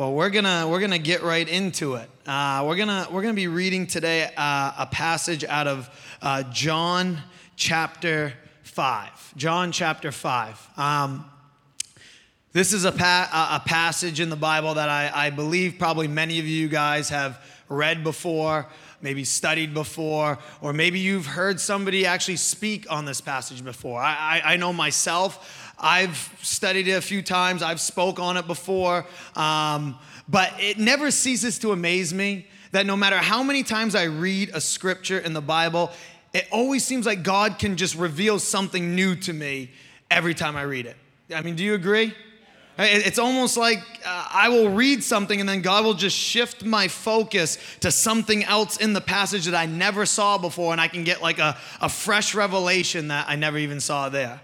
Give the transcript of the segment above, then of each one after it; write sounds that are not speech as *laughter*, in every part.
Well, we're gonna we're gonna get right into it. Uh, we're gonna we're gonna be reading today uh, a passage out of uh, John chapter five. John chapter five. Um, this is a, pa- a passage in the Bible that I, I believe probably many of you guys have read before, maybe studied before, or maybe you've heard somebody actually speak on this passage before. I, I, I know myself. I've studied it a few times. I've spoke on it before. Um, but it never ceases to amaze me that no matter how many times I read a scripture in the Bible, it always seems like God can just reveal something new to me every time I read it. I mean, do you agree? It's almost like uh, I will read something and then God will just shift my focus to something else in the passage that I never saw before, and I can get like a, a fresh revelation that I never even saw there.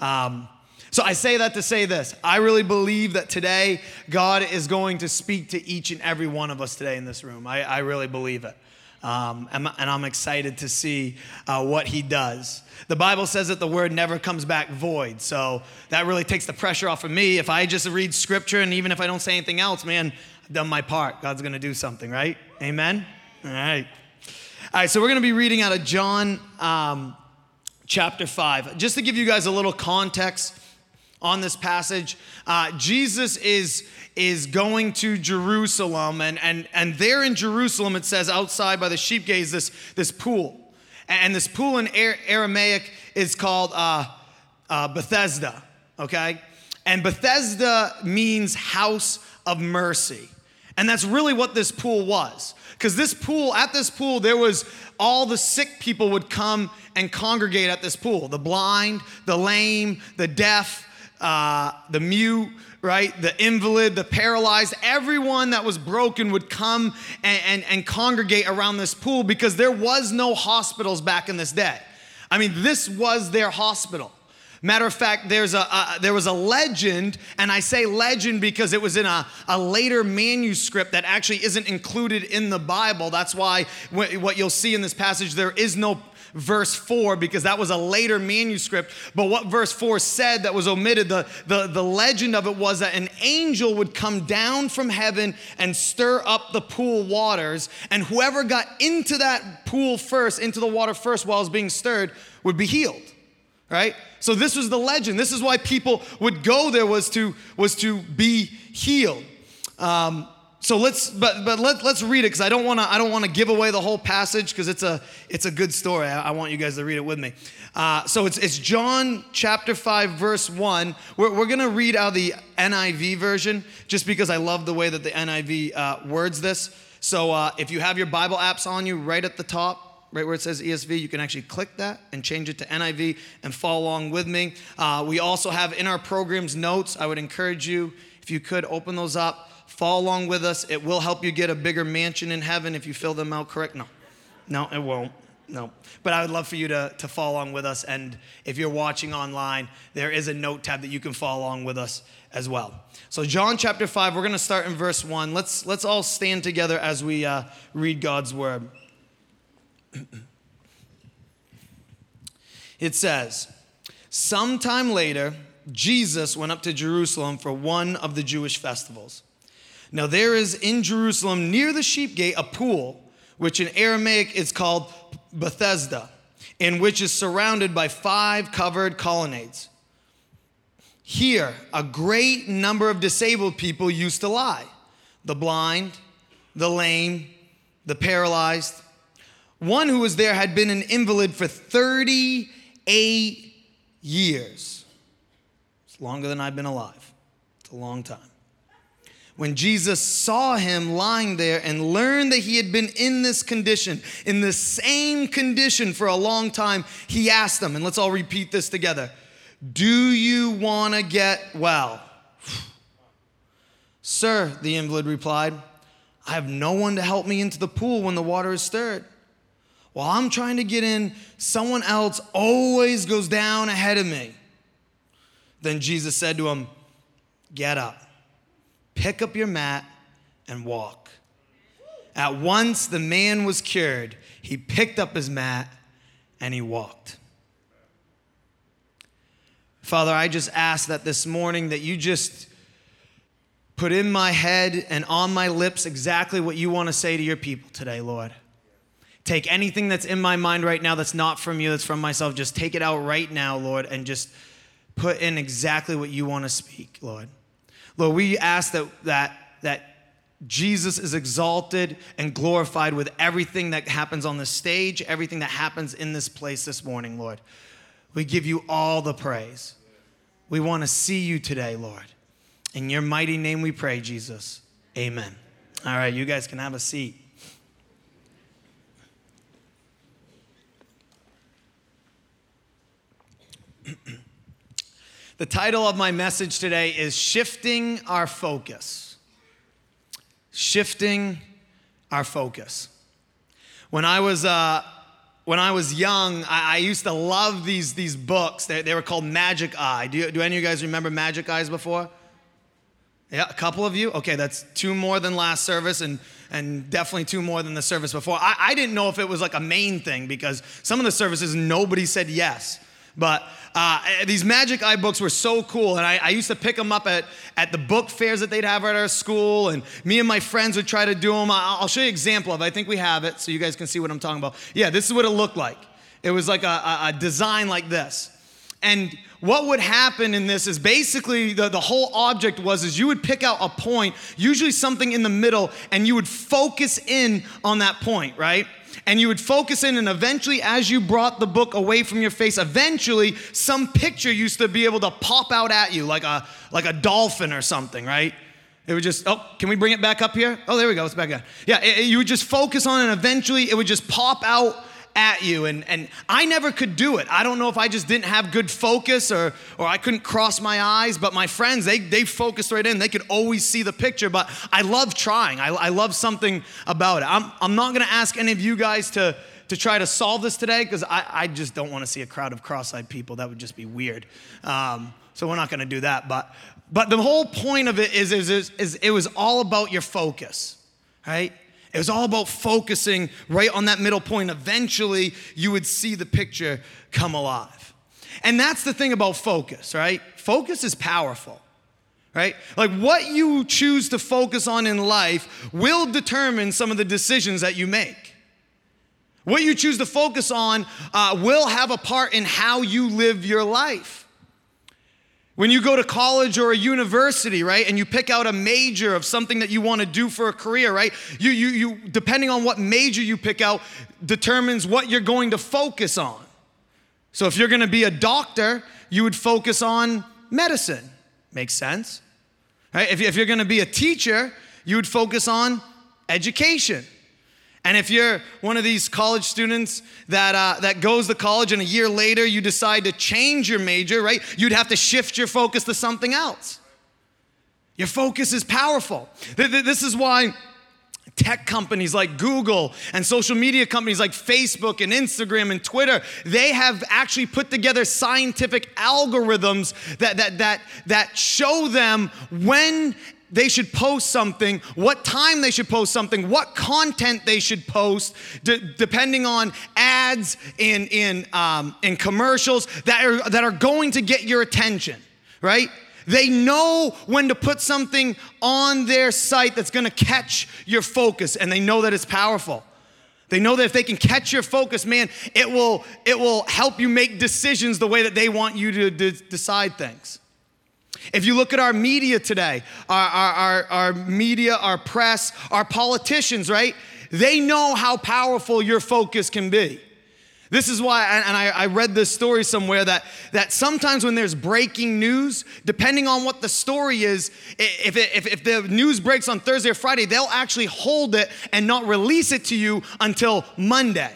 Um, so I say that to say this. I really believe that today God is going to speak to each and every one of us today in this room. I, I really believe it. Um, and, and, I'm excited to see uh, what he does. The Bible says that the word never comes back void. So that really takes the pressure off of me. If I just read scripture and even if I don't say anything else, man, I've done my part. God's going to do something, right? Amen? All right. All right, so we're going to be reading out of John um, chapter 5. Just to give you guys a little context on this passage. Uh, Jesus is, is going to Jerusalem, and, and, and there in Jerusalem, it says outside by the sheep gate is this, this pool. And this pool in Aramaic is called uh, uh, Bethesda, okay? And Bethesda means house of mercy. And that's really what this pool was. Because this pool, at this pool, there was all the sick people would come and congregate at this pool the blind, the lame, the deaf, uh, the mute, right? The invalid, the paralyzed, everyone that was broken would come and, and, and, congregate around this pool because there was no hospitals back in this day. I mean, this was their hospital. Matter of fact, there's a, there was a legend, and I say legend because it was in a, a later manuscript that actually isn't included in the Bible. That's why what you'll see in this passage, there is no verse 4 because that was a later manuscript. But what verse 4 said that was omitted, the, the, the legend of it was that an angel would come down from heaven and stir up the pool waters, and whoever got into that pool first, into the water first while it was being stirred, would be healed. Right? So this was the legend. This is why people would go there was to was to be healed. Um, so let's but but let, let's read it because I don't want to I don't want to give away the whole passage because it's a it's a good story. I, I, want you guys to read it with me. Uh, so it's it's John chapter five verse one. We're we're gonna read out the NIV version just because I love the way that the NIV uh, words this. So uh, if you have your Bible apps on you, right at the top, right where it says ESV, you can actually click that and change it to NIV and follow along with me. Uh, we also have in our programs notes. I would encourage you if you could open those up Follow along with us. It will help you get a bigger mansion in heaven if you fill them out correct. No, no, it won't. No. But I would love for you to, to follow along with us. And if you're watching online, there is a note tab that you can follow along with us as well. So, John chapter 5, we're going to start in verse 1. Let's, let's all stand together as we uh, read God's word. *clears throat* it says, Sometime later, Jesus went up to Jerusalem for one of the Jewish festivals. Now there is in Jerusalem near the sheep gate a pool, which in Aramaic is called Bethesda, and which is surrounded by five covered colonnades. Here, a great number of disabled people used to lie the blind, the lame, the paralyzed. One who was there had been an invalid for 38 years. It's longer than I've been alive. It's a long time when Jesus saw him lying there and learned that he had been in this condition, in the same condition for a long time, he asked him, and let's all repeat this together Do you want to get well? Sir, the invalid replied, I have no one to help me into the pool when the water is stirred. While I'm trying to get in, someone else always goes down ahead of me. Then Jesus said to him, Get up Pick up your mat and walk. At once the man was cured. He picked up his mat and he walked. Father, I just ask that this morning that you just put in my head and on my lips exactly what you want to say to your people today, Lord. Take anything that's in my mind right now that's not from you, that's from myself, just take it out right now, Lord, and just put in exactly what you want to speak, Lord. Lord, we ask that, that, that Jesus is exalted and glorified with everything that happens on the stage, everything that happens in this place this morning, Lord. We give you all the praise. We want to see you today, Lord. In your mighty name we pray, Jesus. Amen. All right, you guys can have a seat. The title of my message today is Shifting Our Focus. Shifting Our Focus. When I was, uh, when I was young, I, I, used to love these, these books. They, they were called Magic Eye. Do, you, do any of you guys remember Magic Eyes before? Yeah, a couple of you? Okay, that's two more than last service and, and definitely two more than the service before. I, I didn't know if it was like a main thing because some of the services nobody said yes. But uh, these Magic Eye books were so cool, and I, I, used to pick them up at, at the book fairs that they'd have at our school, and me and my friends would try to do them. I'll show you an example of it. I think we have it so you guys can see what I'm talking about. Yeah, this is what it looked like. It was like a, a, a design like this. And what would happen in this is basically the, the whole object was is you would pick out a point, usually something in the middle, and you would focus in on that point, right? And you would focus in, and eventually, as you brought the book away from your face, eventually some picture used to be able to pop out at you like a like a dolphin or something, right? It would just, oh, can we bring it back up here? Oh, there we go, it's back in. Yeah, it, it, you would just focus on it, and eventually it would just pop out at you. And, and I never could do it. I don't know if I just didn't have good focus or, or I couldn't cross my eyes, but my friends, they, they focused right in. They could always see the picture, but I love trying. I, I love something about it. I'm, I'm not going to ask any of you guys to, to try to solve this today because I, I just don't want to see a crowd of cross eyed people. That would just be weird. Um, so we're not going to do that. But, but the whole point of it is, is, is, is it was all about your focus, right? It was all about focusing right on that middle point. Eventually, you would see the picture come alive. And that's the thing about focus, right? Focus is powerful, right? Like what you choose to focus on in life will determine some of the decisions that you make. What you choose to focus on uh, will have a part in how you live your life. When you go to college or a university, right, and you pick out a major of something that you want to do for a career, right, you, you, you, depending on what major you pick out, determines what you're going to focus on. So if you're going to be a doctor, you would focus on medicine. Makes sense? Right? If, if you're going to be a teacher, you would focus on education. And if you're one of these college students that, uh, that goes to college and a year later you decide to change your major, right, you'd have to shift your focus to something else. Your focus is powerful. This is why tech companies like Google and social media companies like Facebook and Instagram and Twitter, they have actually put together scientific algorithms that, that, that, that show them when they should post something, what time they should post something, what content they should post, d- depending on ads in, in, um, in commercials that are, that are going to get your attention, right? They know when to put something on their site that's gonna catch your focus, and they know that it's powerful. They know that if they can catch your focus, man, it will, it will help you make decisions the way that they want you to decide things. If you look at our media today, our, our, our, our, media, our press, our politicians, right? They know how powerful your focus can be. This is why, and I, I read this story somewhere that, that sometimes when there's breaking news, depending on what the story is, if, it, if, if the news breaks on Thursday or Friday, they'll actually hold it and not release it to you until Monday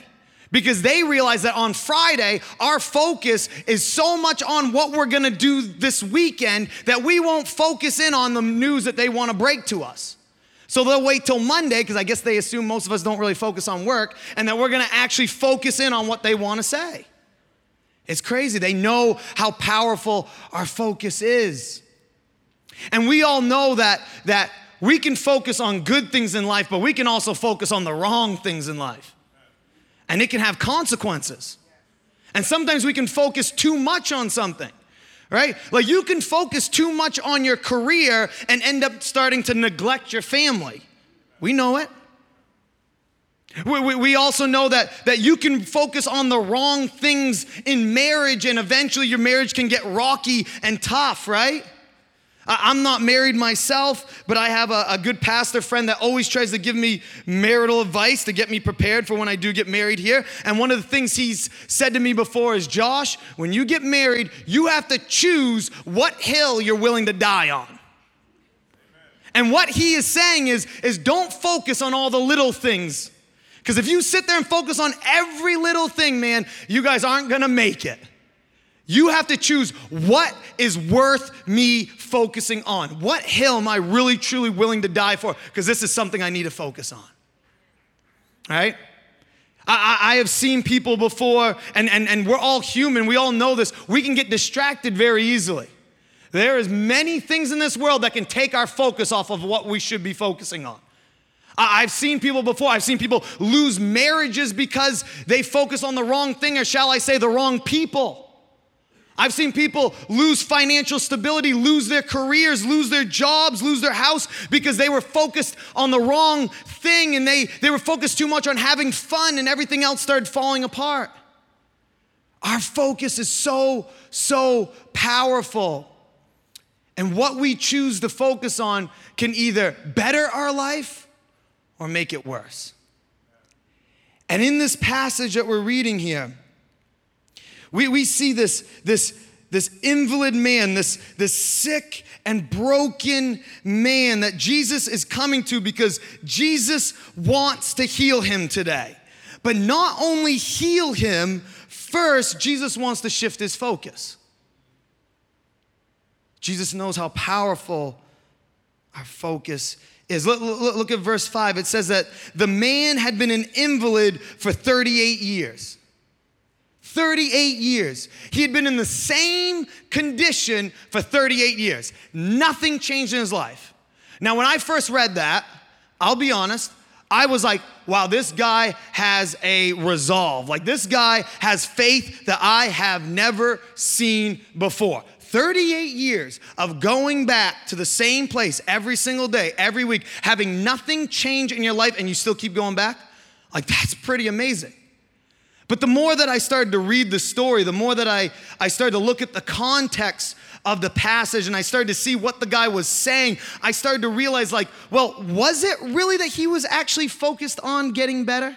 because they realize that on Friday, our focus is so much on what we're gonna do this weekend that we won't focus in on the news that they wanna break to us. So they'll wait till Monday, because I guess they assume most of us don't really focus on work, and that we're gonna actually focus in on what they wanna say. It's crazy. They know how powerful our focus is. And we all know that, that we can focus on good things in life, but we can also focus on the wrong things in life and it can have consequences. And sometimes we can focus too much on something, right? Like you can focus too much on your career and end up starting to neglect your family. We know it. We, we, we, also know that, that you can focus on the wrong things in marriage and eventually your marriage can get rocky and tough, right? I'm not married myself, but I have a, a, good pastor friend that always tries to give me marital advice to get me prepared for when I do get married here. And one of the things he's said to me before is Josh, when you get married, you have to choose what hill you're willing to die on. And what he is saying is, is don't focus on all the little things. Because if you sit there and focus on every little thing, man, you guys aren't gonna make it. You have to choose what is worth me focusing on. What hill am I really truly willing to die for? Because this is something I need to focus on. Right? I, I, have seen people before, and, and, and we're all human, we all know this. We can get distracted very easily. There is many things in this world that can take our focus off of what we should be focusing on. I've seen people before, I've seen people lose marriages because they focus on the wrong thing, or shall I say, the wrong people. I've seen people lose financial stability, lose their careers, lose their jobs, lose their house because they were focused on the wrong thing and they, they were focused too much on having fun and everything else started falling apart. Our focus is so, so powerful. And what we choose to focus on can either better our life or make it worse. And in this passage that we're reading here, we, we see this, this, this invalid man, this, this sick and broken man that Jesus is coming to because Jesus wants to heal him today. But not only heal him, first, Jesus wants to shift his focus. Jesus knows how powerful our focus is. Look, look, look, at verse 5. It says that the man had been an invalid for 38 years. 38 years. He had been in the same condition for 38 years. Nothing changed in his life. Now, when I first read that, I'll be honest, I was like, wow, this guy has a resolve. Like, this guy has faith that I have never seen before. 38 years of going back to the same place every single day, every week, having nothing change in your life, and you still keep going back? Like, that's pretty amazing. But the more that I started to read the story, the more that I, I started to look at the context of the passage and I started to see what the guy was saying, I started to realize, like, well, was it really that he was actually focused on getting better?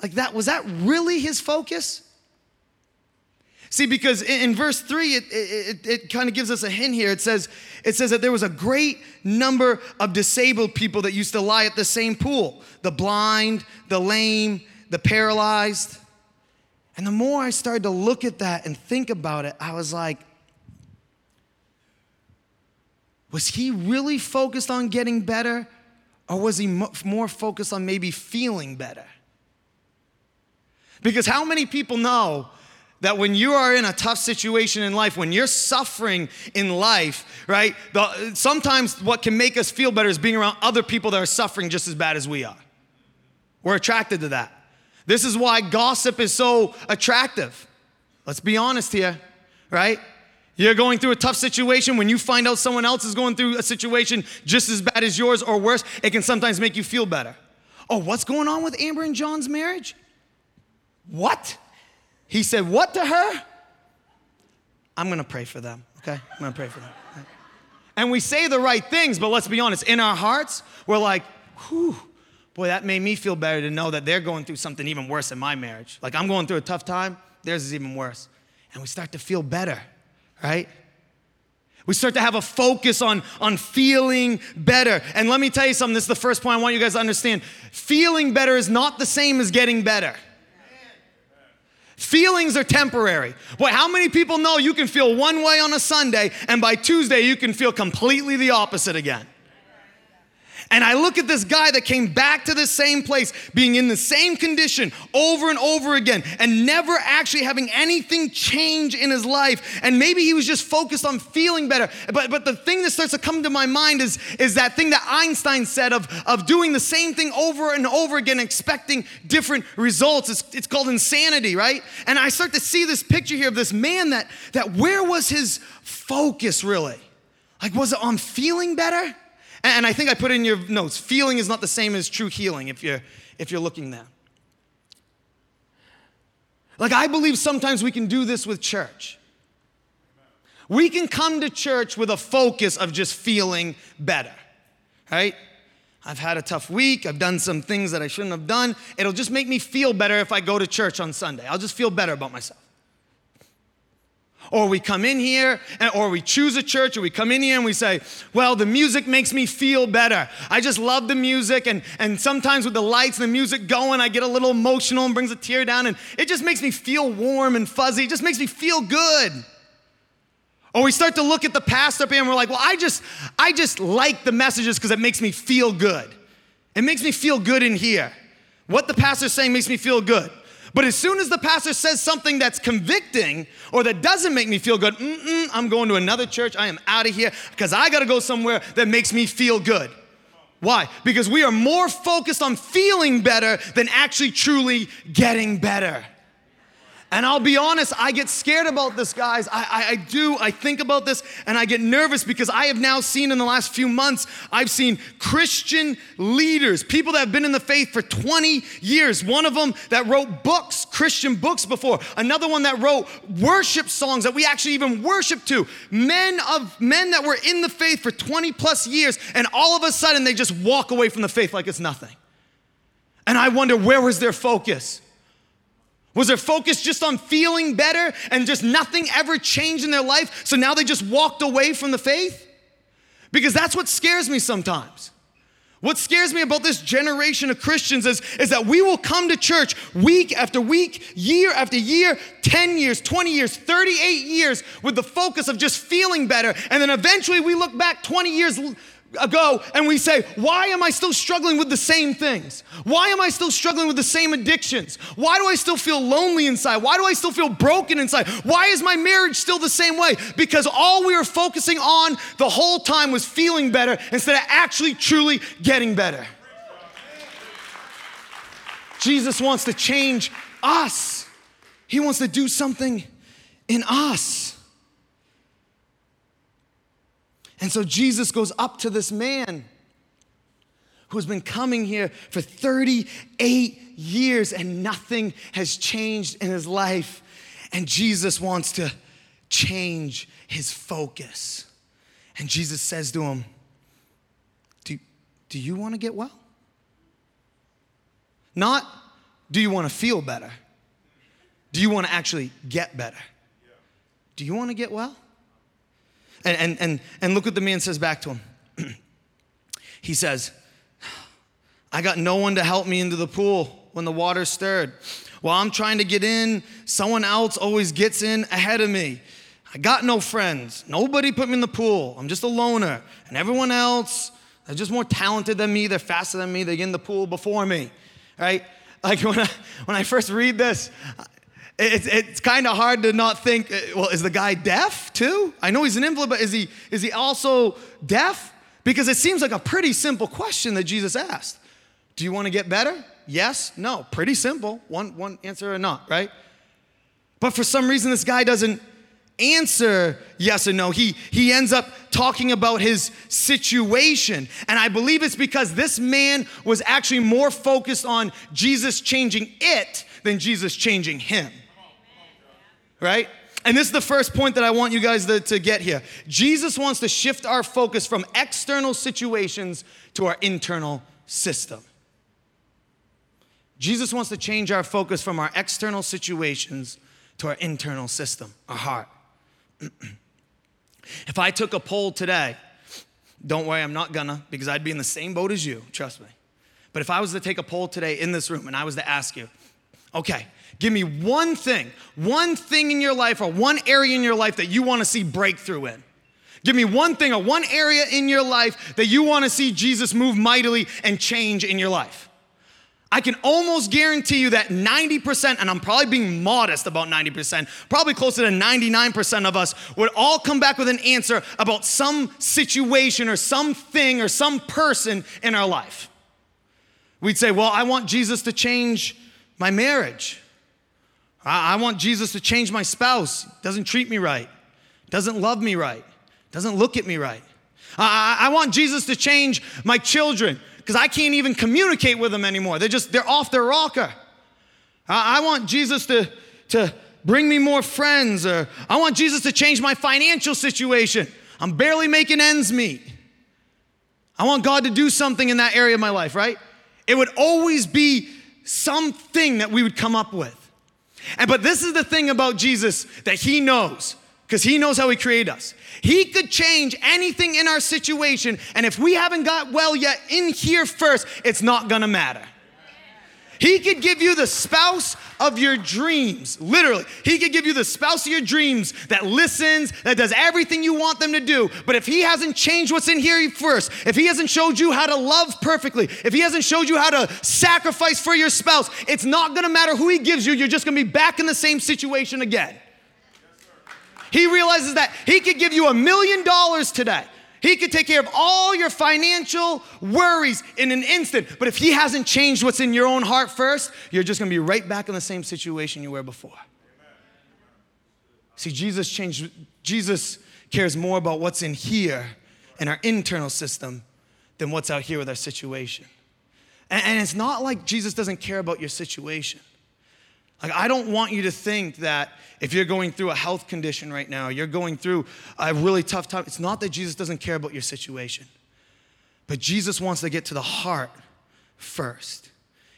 Like, that was that really his focus? See, because in, verse 3, it, it, it kind of gives us a hint here. It says, it says that there was a great number of disabled people that used to lie at the same pool the blind, the lame, the paralyzed. And the more I started to look at that and think about it, I was like, was he really focused on getting better? Or was he more focused on maybe feeling better? Because how many people know that when you are in a tough situation in life, when you're suffering in life, right, the, sometimes what can make us feel better is being around other people that are suffering just as bad as we are. We're attracted to that. This is why gossip is so attractive. Let's be honest here, right? You're going through a tough situation. When you find out someone else is going through a situation just as bad as yours or worse, it can sometimes make you feel better. Oh, what's going on with Amber and John's marriage? What? He said, What to her? I'm gonna pray for them, okay? I'm gonna pray for them. And we say the right things, but let's be honest, in our hearts, we're like, whew, boy, that made me feel better to know that they're going through something even worse in my marriage. Like I'm going through a tough time, theirs is even worse. And we start to feel better, right? We start to have a focus on, on feeling better. And let me tell you something, this is the first point I want you guys to understand. Feeling better is not the same as getting better. Feelings are temporary. Boy, how many people know you can feel one way on a Sunday and by Tuesday you can feel completely the opposite again? And I look at this guy that came back to the same place, being in the same condition over and over again, and never actually having anything change in his life. And maybe he was just focused on feeling better. But, but the thing that starts to come to my mind is, is that thing that Einstein said of, of doing the same thing over and over again, expecting different results. It's, it's called insanity, right? And I start to see this picture here of this man that, that where was his focus really? Like, was it on feeling better? And I think I put in your notes, feeling is not the same as true healing if you're, if you're looking there. Like, I believe sometimes we can do this with church. We can come to church with a focus of just feeling better, right? I've had a tough week. I've done some things that I shouldn't have done. It'll just make me feel better if I go to church on Sunday. I'll just feel better about myself. Or we come in here, or we choose a church, or we come in here and we say, Well, the music makes me feel better. I just love the music. And, and sometimes with the lights and the music going, I get a little emotional and brings a tear down. And it just makes me feel warm and fuzzy. It just makes me feel good. Or we start to look at the pastor up here and we're like, Well, I just, I just like the messages because it makes me feel good. It makes me feel good in here. What the pastor's saying makes me feel good. But as soon as the pastor says something that's convicting or that doesn't make me feel good, I'm going to another church. I am out of here because I got to go somewhere that makes me feel good. Why? Because we are more focused on feeling better than actually truly getting better. And I'll be honest, I get scared about this, guys. I, I, I, do. I think about this and I get nervous because I have now seen in the last few months, I've seen Christian leaders, people that have been in the faith for 20 years. One of them that wrote books, Christian books before. Another one that wrote worship songs that we actually even worship to. Men of men that were in the faith for 20 plus years, and all of a sudden they just walk away from the faith like it's nothing. And I wonder where was their focus? Was their focus just on feeling better and just nothing ever changed in their life? So now they just walked away from the faith? Because that's what scares me sometimes. What scares me about this generation of Christians is, is that we will come to church week after week, year after year, 10 years, 20 years, 38 years with the focus of just feeling better. And then eventually we look back 20 years ago and we say, Why am I still struggling with the same things? Why am I still struggling with the same addictions? Why do I still feel lonely inside? Why do I still feel broken inside? Why is my marriage still the same way? Because all we were focusing on the whole time was feeling better instead of actually truly getting better. Jesus wants to change us, He wants to do something in us. And so Jesus goes up to this man who's been coming here for 38 years and nothing has changed in his life. And Jesus wants to change his focus. And Jesus says to him, Do, do you want to get well? Not, do you want to feel better? Do you want to actually get better? Do you want to get well? And, and, and, and look what the man says back to him. *clears throat* he says, I got no one to help me into the pool when the water stirred. While I'm trying to get in, someone else always gets in ahead of me. I got no friends. Nobody put me in the pool. I'm just a loner. And everyone else, they're just more talented than me. They're faster than me. They get in the pool before me, right? Like *laughs* when I, when I first read this, it's, it's kind of hard to not think, uh, well, is the guy deaf too? I know he's an invalid, but is he, is he also deaf? Because it seems like a pretty simple question that Jesus asked. Do you want to get better? Yes, no, pretty simple. One, one answer or not, right? But for some reason, this guy doesn't answer yes or no. He, he ends up talking about his situation. And I believe it's because this man was actually more focused on Jesus changing it than Jesus changing him right? And this is the first point that I want you guys to, to, get here. Jesus wants to shift our focus from external situations to our internal system. Jesus wants to change our focus from our external situations to our internal system, our heart. *clears throat* if I took a poll today, don't worry, I'm not gonna, because I'd be in the same boat as you, trust me. But if I was to take a poll today in this room and I was to ask you, okay, Give me one thing, one thing in your life or one area in your life that you want to see breakthrough in. Give me one thing or one area in your life that you want to see Jesus move mightily and change in your life. I can almost guarantee you that 90%, and I'm probably being modest about 90%, probably closer to 99% of us would all come back with an answer about some situation or something or some person in our life. We'd say, Well, I want Jesus to change my marriage. I, want Jesus to change my spouse. Doesn't treat me right, doesn't love me right, doesn't look at me right. I, I want Jesus to change my children because I can't even communicate with them anymore. They're just, they're off their rocker. I, I want Jesus to, to bring me more friends, or I want Jesus to change my financial situation. I'm barely making ends meet. I want God to do something in that area of my life, right? It would always be something that we would come up with. And but this is the thing about Jesus that he knows because he knows how he created us. He could change anything in our situation, and if we haven't got well yet in here first, it's not gonna matter. He could give you the spouse of your dreams, literally. He could give you the spouse of your dreams that listens, that does everything you want them to do. But if he hasn't changed what's in here first, if he hasn't showed you how to love perfectly, if he hasn't showed you how to sacrifice for your spouse, it's not gonna matter who he gives you, you're just gonna be back in the same situation again. He realizes that he could give you a million dollars today. He could take care of all your financial worries in an instant. But if He hasn't changed what's in your own heart first, you're just gonna be right back in the same situation you were before. See, Jesus changed, Jesus cares more about what's in here in our internal system than what's out here with our situation. And, and it's not like Jesus doesn't care about your situation. Like, I don't want you to think that if you're going through a health condition right now, you're going through a really tough time, it's not that Jesus doesn't care about your situation, but Jesus wants to get to the heart first.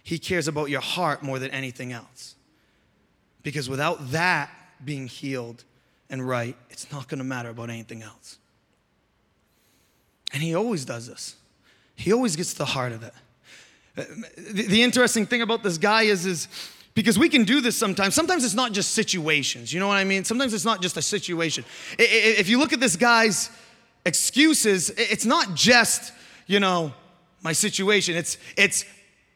He cares about your heart more than anything else. Because without that being healed and right, it's not going to matter about anything else. And he always does this. He always gets to the heart of it. The, interesting thing about this guy is, is because we can do this sometimes. Sometimes it's not just situations. You know what I mean? Sometimes it's not just a situation. If you look at this guy's excuses, it's not just, you know, my situation. It's it's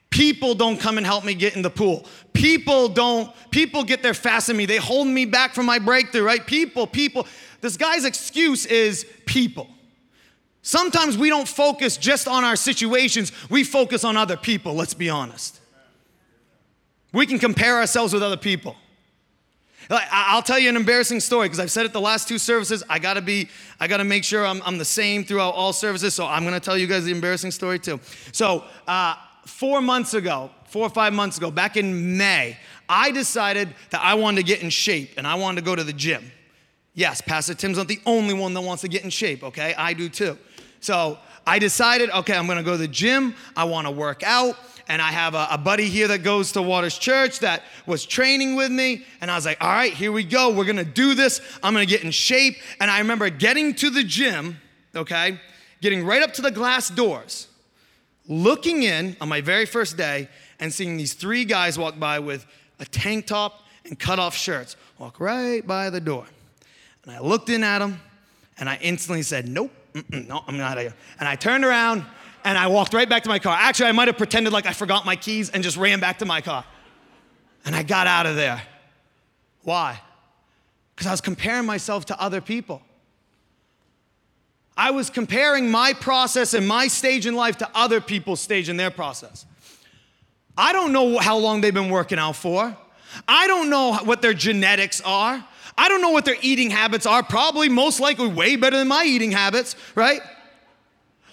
people don't come and help me get in the pool. People don't, people get there fast in me. They hold me back from my breakthrough, right? People, people. This guy's excuse is people. Sometimes we don't focus just on our situations, we focus on other people, let's be honest. We can compare ourselves with other people. I'll tell you an embarrassing story because I've said it the last two services. I gotta be, I gotta make sure I'm, I'm the same throughout all services. So I'm gonna tell you guys the embarrassing story too. So uh, four months ago, four or five months ago, back in May, I decided that I wanted to get in shape and I wanted to go to the gym. Yes, Pastor Tim's not the only one that wants to get in shape, okay? I do too. So I decided, okay, I'm gonna go to the gym. I wanna work out and I have a, a, buddy here that goes to Waters Church that was training with me. And I was like, all right, here we go. We're gonna do this. I'm gonna get in shape. And I remember getting to the gym, okay, getting right up to the glass doors, looking in on my very first day, and seeing these three guys walk by with a tank top and cut off shirts walk right by the door. And I looked in at them, and I instantly said, nope, no, I'm not here. And I turned around and I walked right back to my car. Actually, I might have pretended like I forgot my keys and just ran back to my car. And I got out of there. Why? Because I was comparing myself to other people. I was comparing my process and my stage in life to other people's stage in their process. I don't know how long they've been working out for. I don't know what their genetics are. I don't know what their eating habits are. Probably, most likely, way better than my eating habits, right?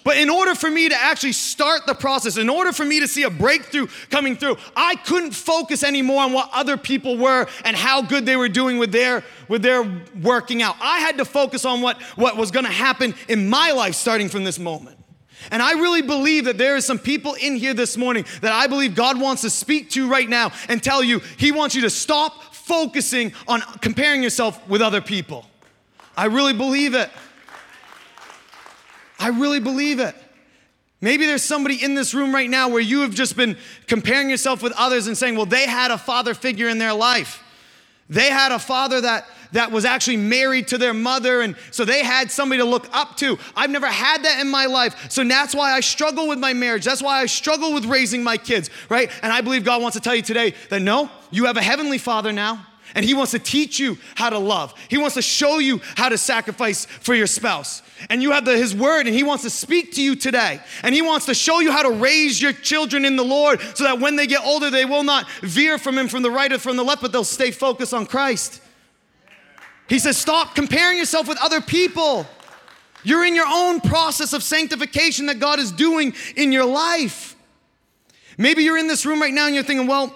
But in order for me to actually start the process, in order for me to see a breakthrough coming through, I couldn't focus anymore on what other people were and how good they were doing with their, with their working out. I had to focus on what, what was gonna happen in my life starting from this moment. And I really believe that there is some people in here this morning that I believe God wants to speak to right now and tell you He wants you to stop focusing on comparing yourself with other people. I really believe it. I really believe it. Maybe there's somebody in this room right now where you have just been comparing yourself with others and saying, well, they had a father figure in their life. They had a father that, that was actually married to their mother, and so they had somebody to look up to. I've never had that in my life, so that's why I struggle with my marriage. That's why I struggle with raising my kids, right? And I believe God wants to tell you today that no, you have a heavenly father now. And he wants to teach you how to love. He wants to show you how to sacrifice for your spouse. And you have the, his word, and he wants to speak to you today. And he wants to show you how to raise your children in the Lord so that when they get older, they will not veer from him from the right or from the left, but they'll stay focused on Christ. He says, Stop comparing yourself with other people. You're in your own process of sanctification that God is doing in your life. Maybe you're in this room right now and you're thinking, well,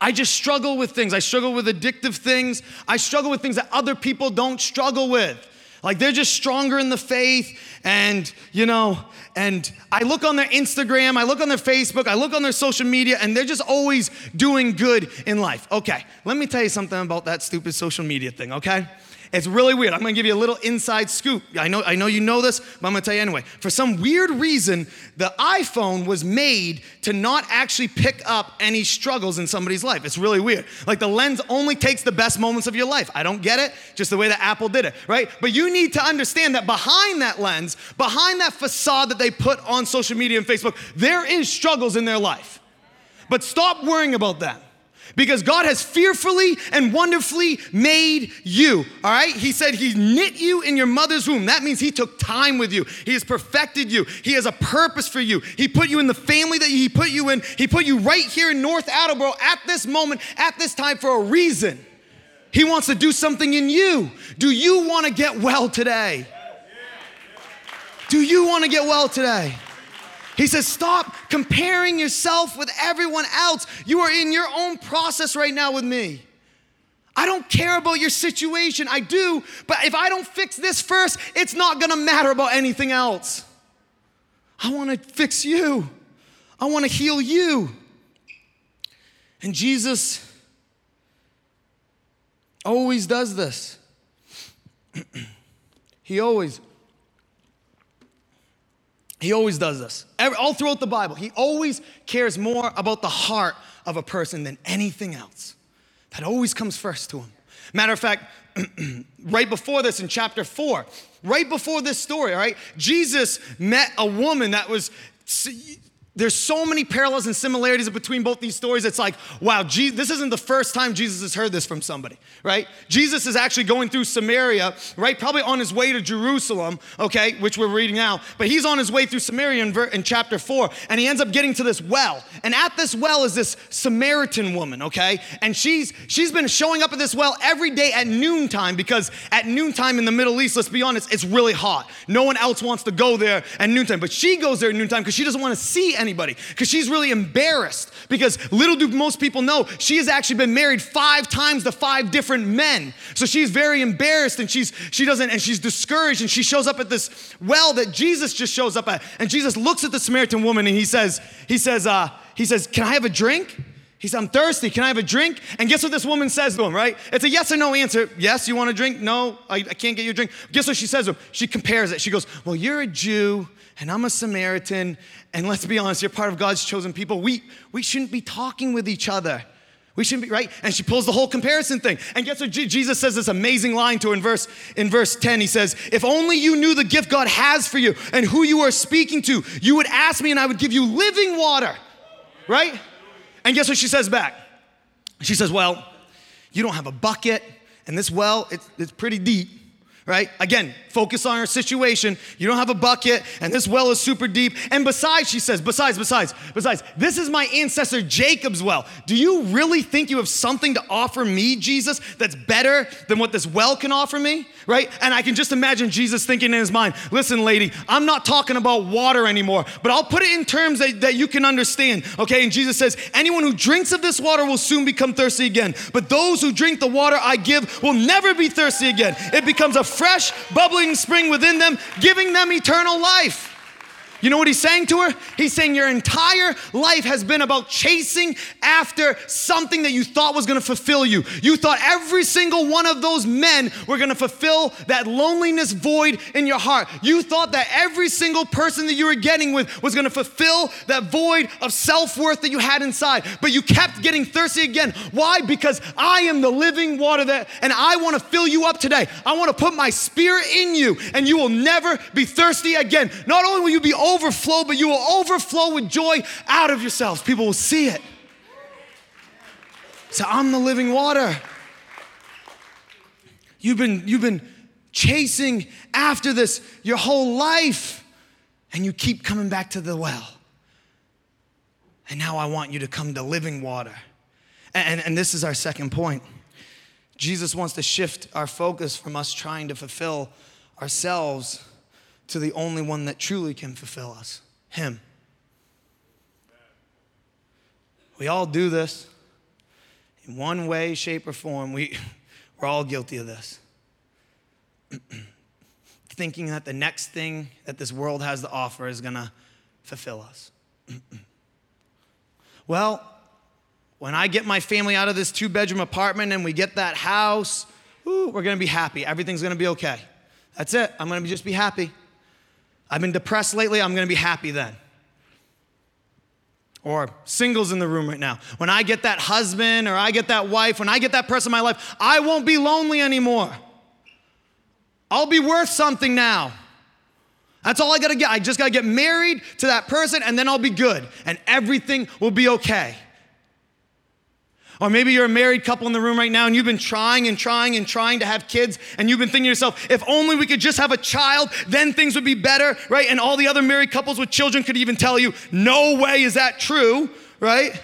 I just struggle with things. I struggle with addictive things. I struggle with things that other people don't struggle with. Like they're just stronger in the faith. And, you know, and I look on their Instagram, I look on their Facebook, I look on their social media, and they're just always doing good in life. Okay, let me tell you something about that stupid social media thing, okay? It's really weird. I'm gonna give you a little inside scoop. I know, I know you know this, but I'm gonna tell you anyway. For some weird reason, the iPhone was made to not actually pick up any struggles in somebody's life. It's really weird. Like the lens only takes the best moments of your life. I don't get it, just the way that Apple did it, right? But you need to understand that behind that lens, behind that facade that they put on social media and Facebook, there is struggles in their life. But stop worrying about that because God has fearfully and wonderfully made you. All right? He said He knit you in your mother's womb. That means He took time with you. He has perfected you. He has a purpose for you. He put you in the family that He put you in. He put you right here in North Attleboro at this moment, at this time for a reason. He wants to do something in you. Do you want to get well today? Do you want to get well today? He says, Stop comparing yourself with everyone else. You are in your own process right now with me. I don't care about your situation. I do, but if I don't fix this first, it's not gonna matter about anything else. I wanna fix you, I wanna heal you. And Jesus always does this. *clears throat* he always he always does this. all throughout the Bible, he always cares more about the heart of a person than anything else. That always comes first to him. Matter of fact, *clears throat* right before this in chapter four, right before this story, all right, Jesus met a woman that was there's so many parallels and similarities between both these stories. It's like, wow, Jesus, this isn't the first time Jesus has heard this from somebody, right? Jesus is actually going through Samaria, right? Probably on his way to Jerusalem, okay, which we're reading now. But he's on his way through Samaria in, ver- in chapter four, and he ends up getting to this well. And at this well is this Samaritan woman, okay? And she's she's been showing up at this well every day at noontime because at noontime in the Middle East, let's be honest, it's really hot. No one else wants to go there at noontime, but she goes there at noontime because she doesn't want to see anybody because she's really embarrassed. Because little do most people know, she has actually been married five times to five different men. So she's very embarrassed and she's she doesn't and she's discouraged and she shows up at this well that Jesus just shows up at. And Jesus looks at the Samaritan woman and he says, he says, uh, he says, Can I have a drink? He said, I'm thirsty. Can I have a drink? And guess what this woman says to him, right? It's a yes or no answer. Yes, you want a drink? No, I, I can't get you a drink. Guess what she says to him? She compares it. She goes, Well, you're a Jew and I'm a Samaritan, and let's be honest, you're part of God's chosen people. We, we shouldn't be talking with each other. We shouldn't be, right? And she pulls the whole comparison thing. And guess what? Jesus says this amazing line to her in verse, in verse 10. He says, If only you knew the gift God has for you and who you are speaking to, you would ask me and I would give you living water, right? And guess what she says back? She says, Well, you don't have a bucket, and this well, it's, it's pretty deep right? Again, focus on our situation. You don't have a bucket, and this well is super deep. And besides, she says, besides, besides, besides, this is my ancestor Jacob's well. Do you really think you have something to offer me, Jesus, that's better than what this well can offer me? Right? And I can just imagine Jesus thinking in his mind, listen, lady, I'm not talking about water anymore, but I'll put it in terms that, that you can understand. Okay? And Jesus says, anyone who drinks of this water will soon become thirsty again. But those who drink the water I give will never be thirsty again. It becomes a fresh, bubbling spring within them, giving them eternal life. You know what he's saying to her? He's saying your entire life has been about chasing after something that you thought was gonna fulfill you. You thought every single one of those men were gonna fulfill that loneliness void in your heart. You thought that every single person that you were getting with was gonna fulfill that void of self worth that you had inside. But you kept getting thirsty again. Why? Because I am the living water that, and I wanna fill you up today. I wanna put my spirit in you, and you will never be thirsty again. Not only will you be overflow, but you will overflow with joy out of yourselves. People will see it. So I'm the living water. You've been, you've been chasing after this your whole life, and you keep coming back to the well. And now I want you to come to living water. And, and, and this is our second point. Jesus wants to shift our focus from us trying to fulfill ourselves to the only one that truly can fulfill us Him. We all do this in one way, shape, or form. We, *laughs* we're all guilty of this. *clears throat* Thinking that the next thing that this world has to offer is going to fulfill us. *clears throat* well, when I get my family out of this two bedroom apartment and we get that house, ooh, we're going to be happy. Everything's going to be okay. That's it. I'm going to just be happy. I've been depressed lately, I'm gonna be happy then. Or singles in the room right now. When I get that husband or I get that wife, when I get that person in my life, I won't be lonely anymore. I'll be worth something now. That's all I gotta get. I just gotta get married to that person and then I'll be good and everything will be okay. Or maybe you're a married couple in the room right now and you've been trying and trying and trying to have kids and you've been thinking to yourself, if only we could just have a child, then things would be better, right? And all the other married couples with children could even tell you, no way is that true, right?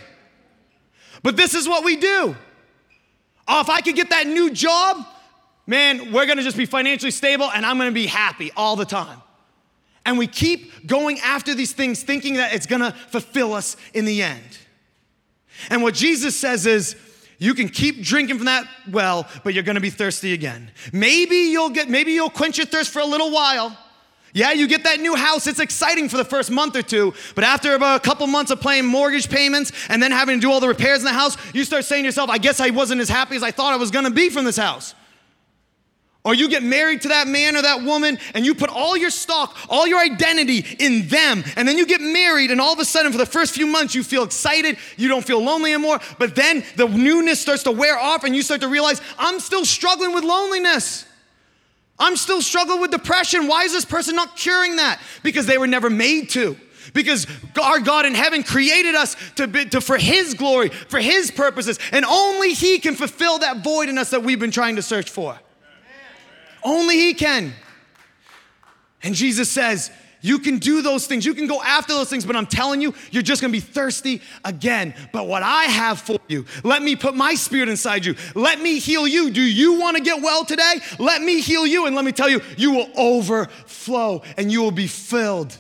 But this is what we do. Oh, if I could get that new job, man, we're gonna just be financially stable and I'm gonna be happy all the time. And we keep going after these things thinking that it's gonna fulfill us in the end. And what Jesus says is, you can keep drinking from that well, but you're gonna be thirsty again. Maybe you'll get, maybe you'll quench your thirst for a little while. Yeah, you get that new house, it's exciting for the first month or two, but after about a couple months of paying mortgage payments and then having to do all the repairs in the house, you start saying to yourself, I guess I wasn't as happy as I thought I was gonna be from this house. Or you get married to that man or that woman and you put all your stock, all your identity in them. And then you get married, and all of a sudden, for the first few months, you feel excited. You don't feel lonely anymore. But then the newness starts to wear off, and you start to realize, I'm still struggling with loneliness. I'm still struggling with depression. Why is this person not curing that? Because they were never made to because our God in heaven created us to, be, to, for His glory, for His purposes, and only He can fulfill that void in us that we've been trying to search for. Only He can. And Jesus says, you can do those things. You can go after those things, but I'm telling you, you're just gonna be thirsty again. But what I have for you, let me put my spirit inside you. Let me heal you. Do you wanna get well today? Let me heal you. And let me tell you, you will overflow and you will be filled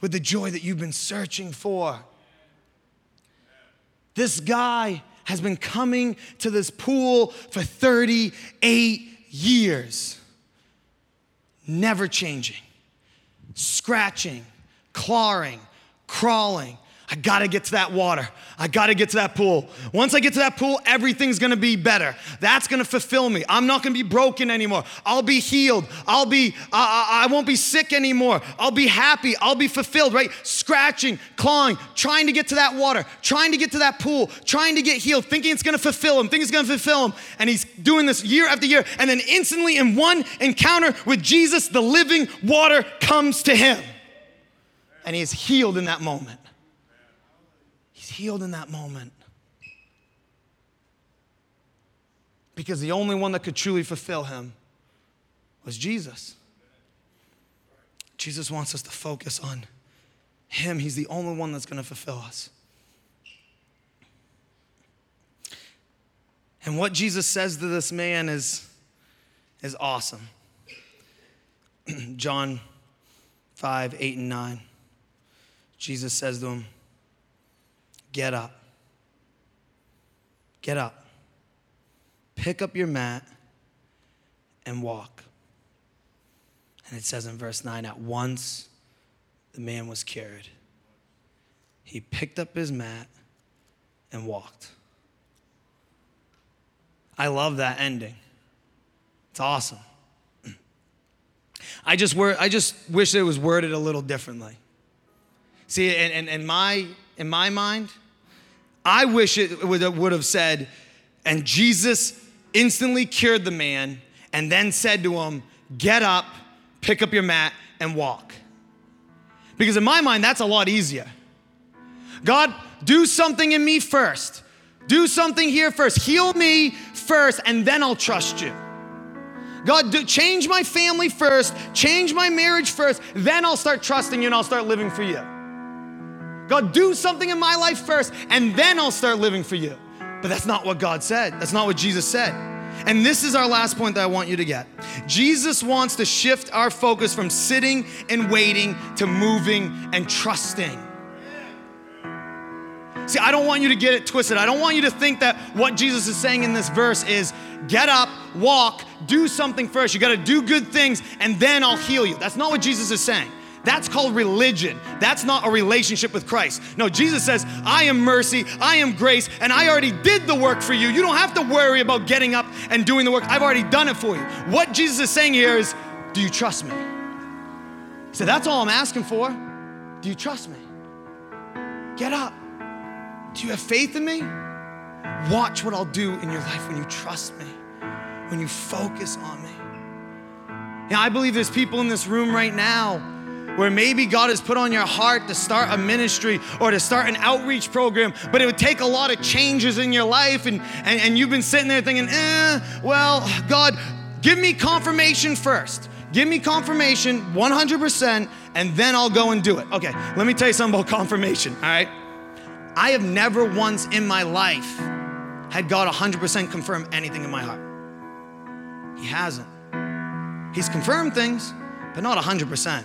with the joy that you've been searching for. This guy has been coming to this pool for 38 years, never changing, scratching, clawing, crawling, I gotta get to that water. I gotta get to that pool. Once I get to that pool, everything's gonna be better. That's gonna fulfill me. I'm not gonna be broken anymore. I'll be healed. I'll be, I, I won't be sick anymore. I'll be happy. I'll be fulfilled, right? Scratching, clawing, trying to get to that water, trying to get to that pool, trying to get healed, thinking it's gonna fulfill him, thinking it's gonna fulfill him. And he's doing this year after year. And then instantly, in one encounter with Jesus, the living water comes to him. And he is healed in that moment healed in that moment. Because the only one that could truly fulfill him was Jesus. Jesus wants us to focus on him. He's the only one that's going to fulfill us. And what Jesus says to this man is, is awesome. *clears throat* John 5, 8, and 9. Jesus says to him, Get up. Get up. Pick up your mat and walk. And it says in verse 9, at once the man was cured. He picked up his mat and walked. I love that ending. It's awesome. I just, I just wish it was worded a little differently. See, and, in, in, my, in my mind, I wish it would, have said, and Jesus instantly cured the man and then said to him, Get up, pick up your mat, and walk. Because in my mind, that's a lot easier. God, do something in me first. Do something here first. Heal me first, and then I'll trust you. God, do, change my family first, change my marriage first, then I'll start trusting you and I'll start living for you. God, do something in my life first, and then I'll start living for you. But that's not what God said. That's not what Jesus said. And this is our last point that I want you to get. Jesus wants to shift our focus from sitting and waiting to moving and trusting. See, I don't want you to get it twisted. I don't want you to think that what Jesus is saying in this verse is get up, walk, do something first. You got to do good things, and then I'll heal you. That's not what Jesus is saying. That's called religion. That's not a relationship with Christ. No, Jesus says, I am mercy, I am grace, and I already did the work for you. You don't have to worry about getting up and doing the work. I've already done it for you. What Jesus is saying here is, Do you trust me? Said, That's all I'm asking for. Do you trust me? Get up. Do you have faith in me? Watch what I'll do in your life when you trust me, when you focus on me. Yeah, I believe there's people in this room right now where maybe God has put on your heart to start a ministry or to start an outreach program, but it would take a lot of changes in your life, and, and, and you've been sitting there thinking, eh, well, God, give me confirmation first. Give me confirmation 100%, and then I'll go and do it. Okay, let me tell you something about *laughs* confirmation, all right? I have never once in my life had God 100% confirm anything in my heart. He hasn't. He's confirmed things, but not 100%.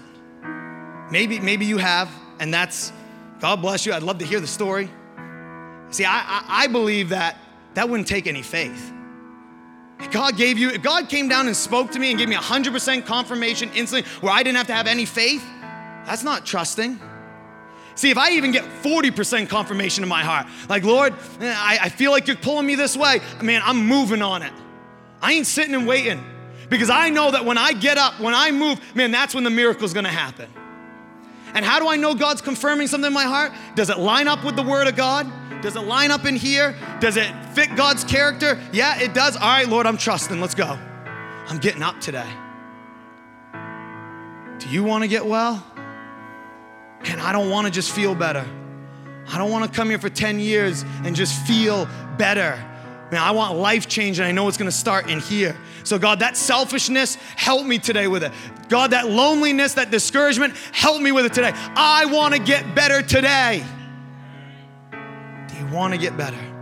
Maybe, maybe you have, and that's, God bless you. I'd love to hear the story. See, I, I, I believe that that wouldn't take any faith. If God gave you, if God came down and spoke to me and gave me 100% confirmation instantly where I didn't have to have any faith, that's not trusting. See, if I even get 40% confirmation in my heart, like, Lord, eh, I, I feel like you're pulling me this way, man, I'm moving on it. I ain't sitting and waiting because I know that when I get up, when I move, man, that's when the miracle's gonna happen. And how do I know God's confirming something in my heart? Does it line up with the Word of God? Does it line up in here? Does it fit God's character? Yeah, it does. All right, Lord, I'm trusting. Let's go. I'm getting up today. Do you want to get well? And I don't want to just feel better. I don't want to come here for 10 years and just feel better. Man, I want life change and I know it's to start in here. So, God, that selfishness, help me today with it. God, that loneliness, that discouragement, help me with it today. I want to get better today. Do you want to get better?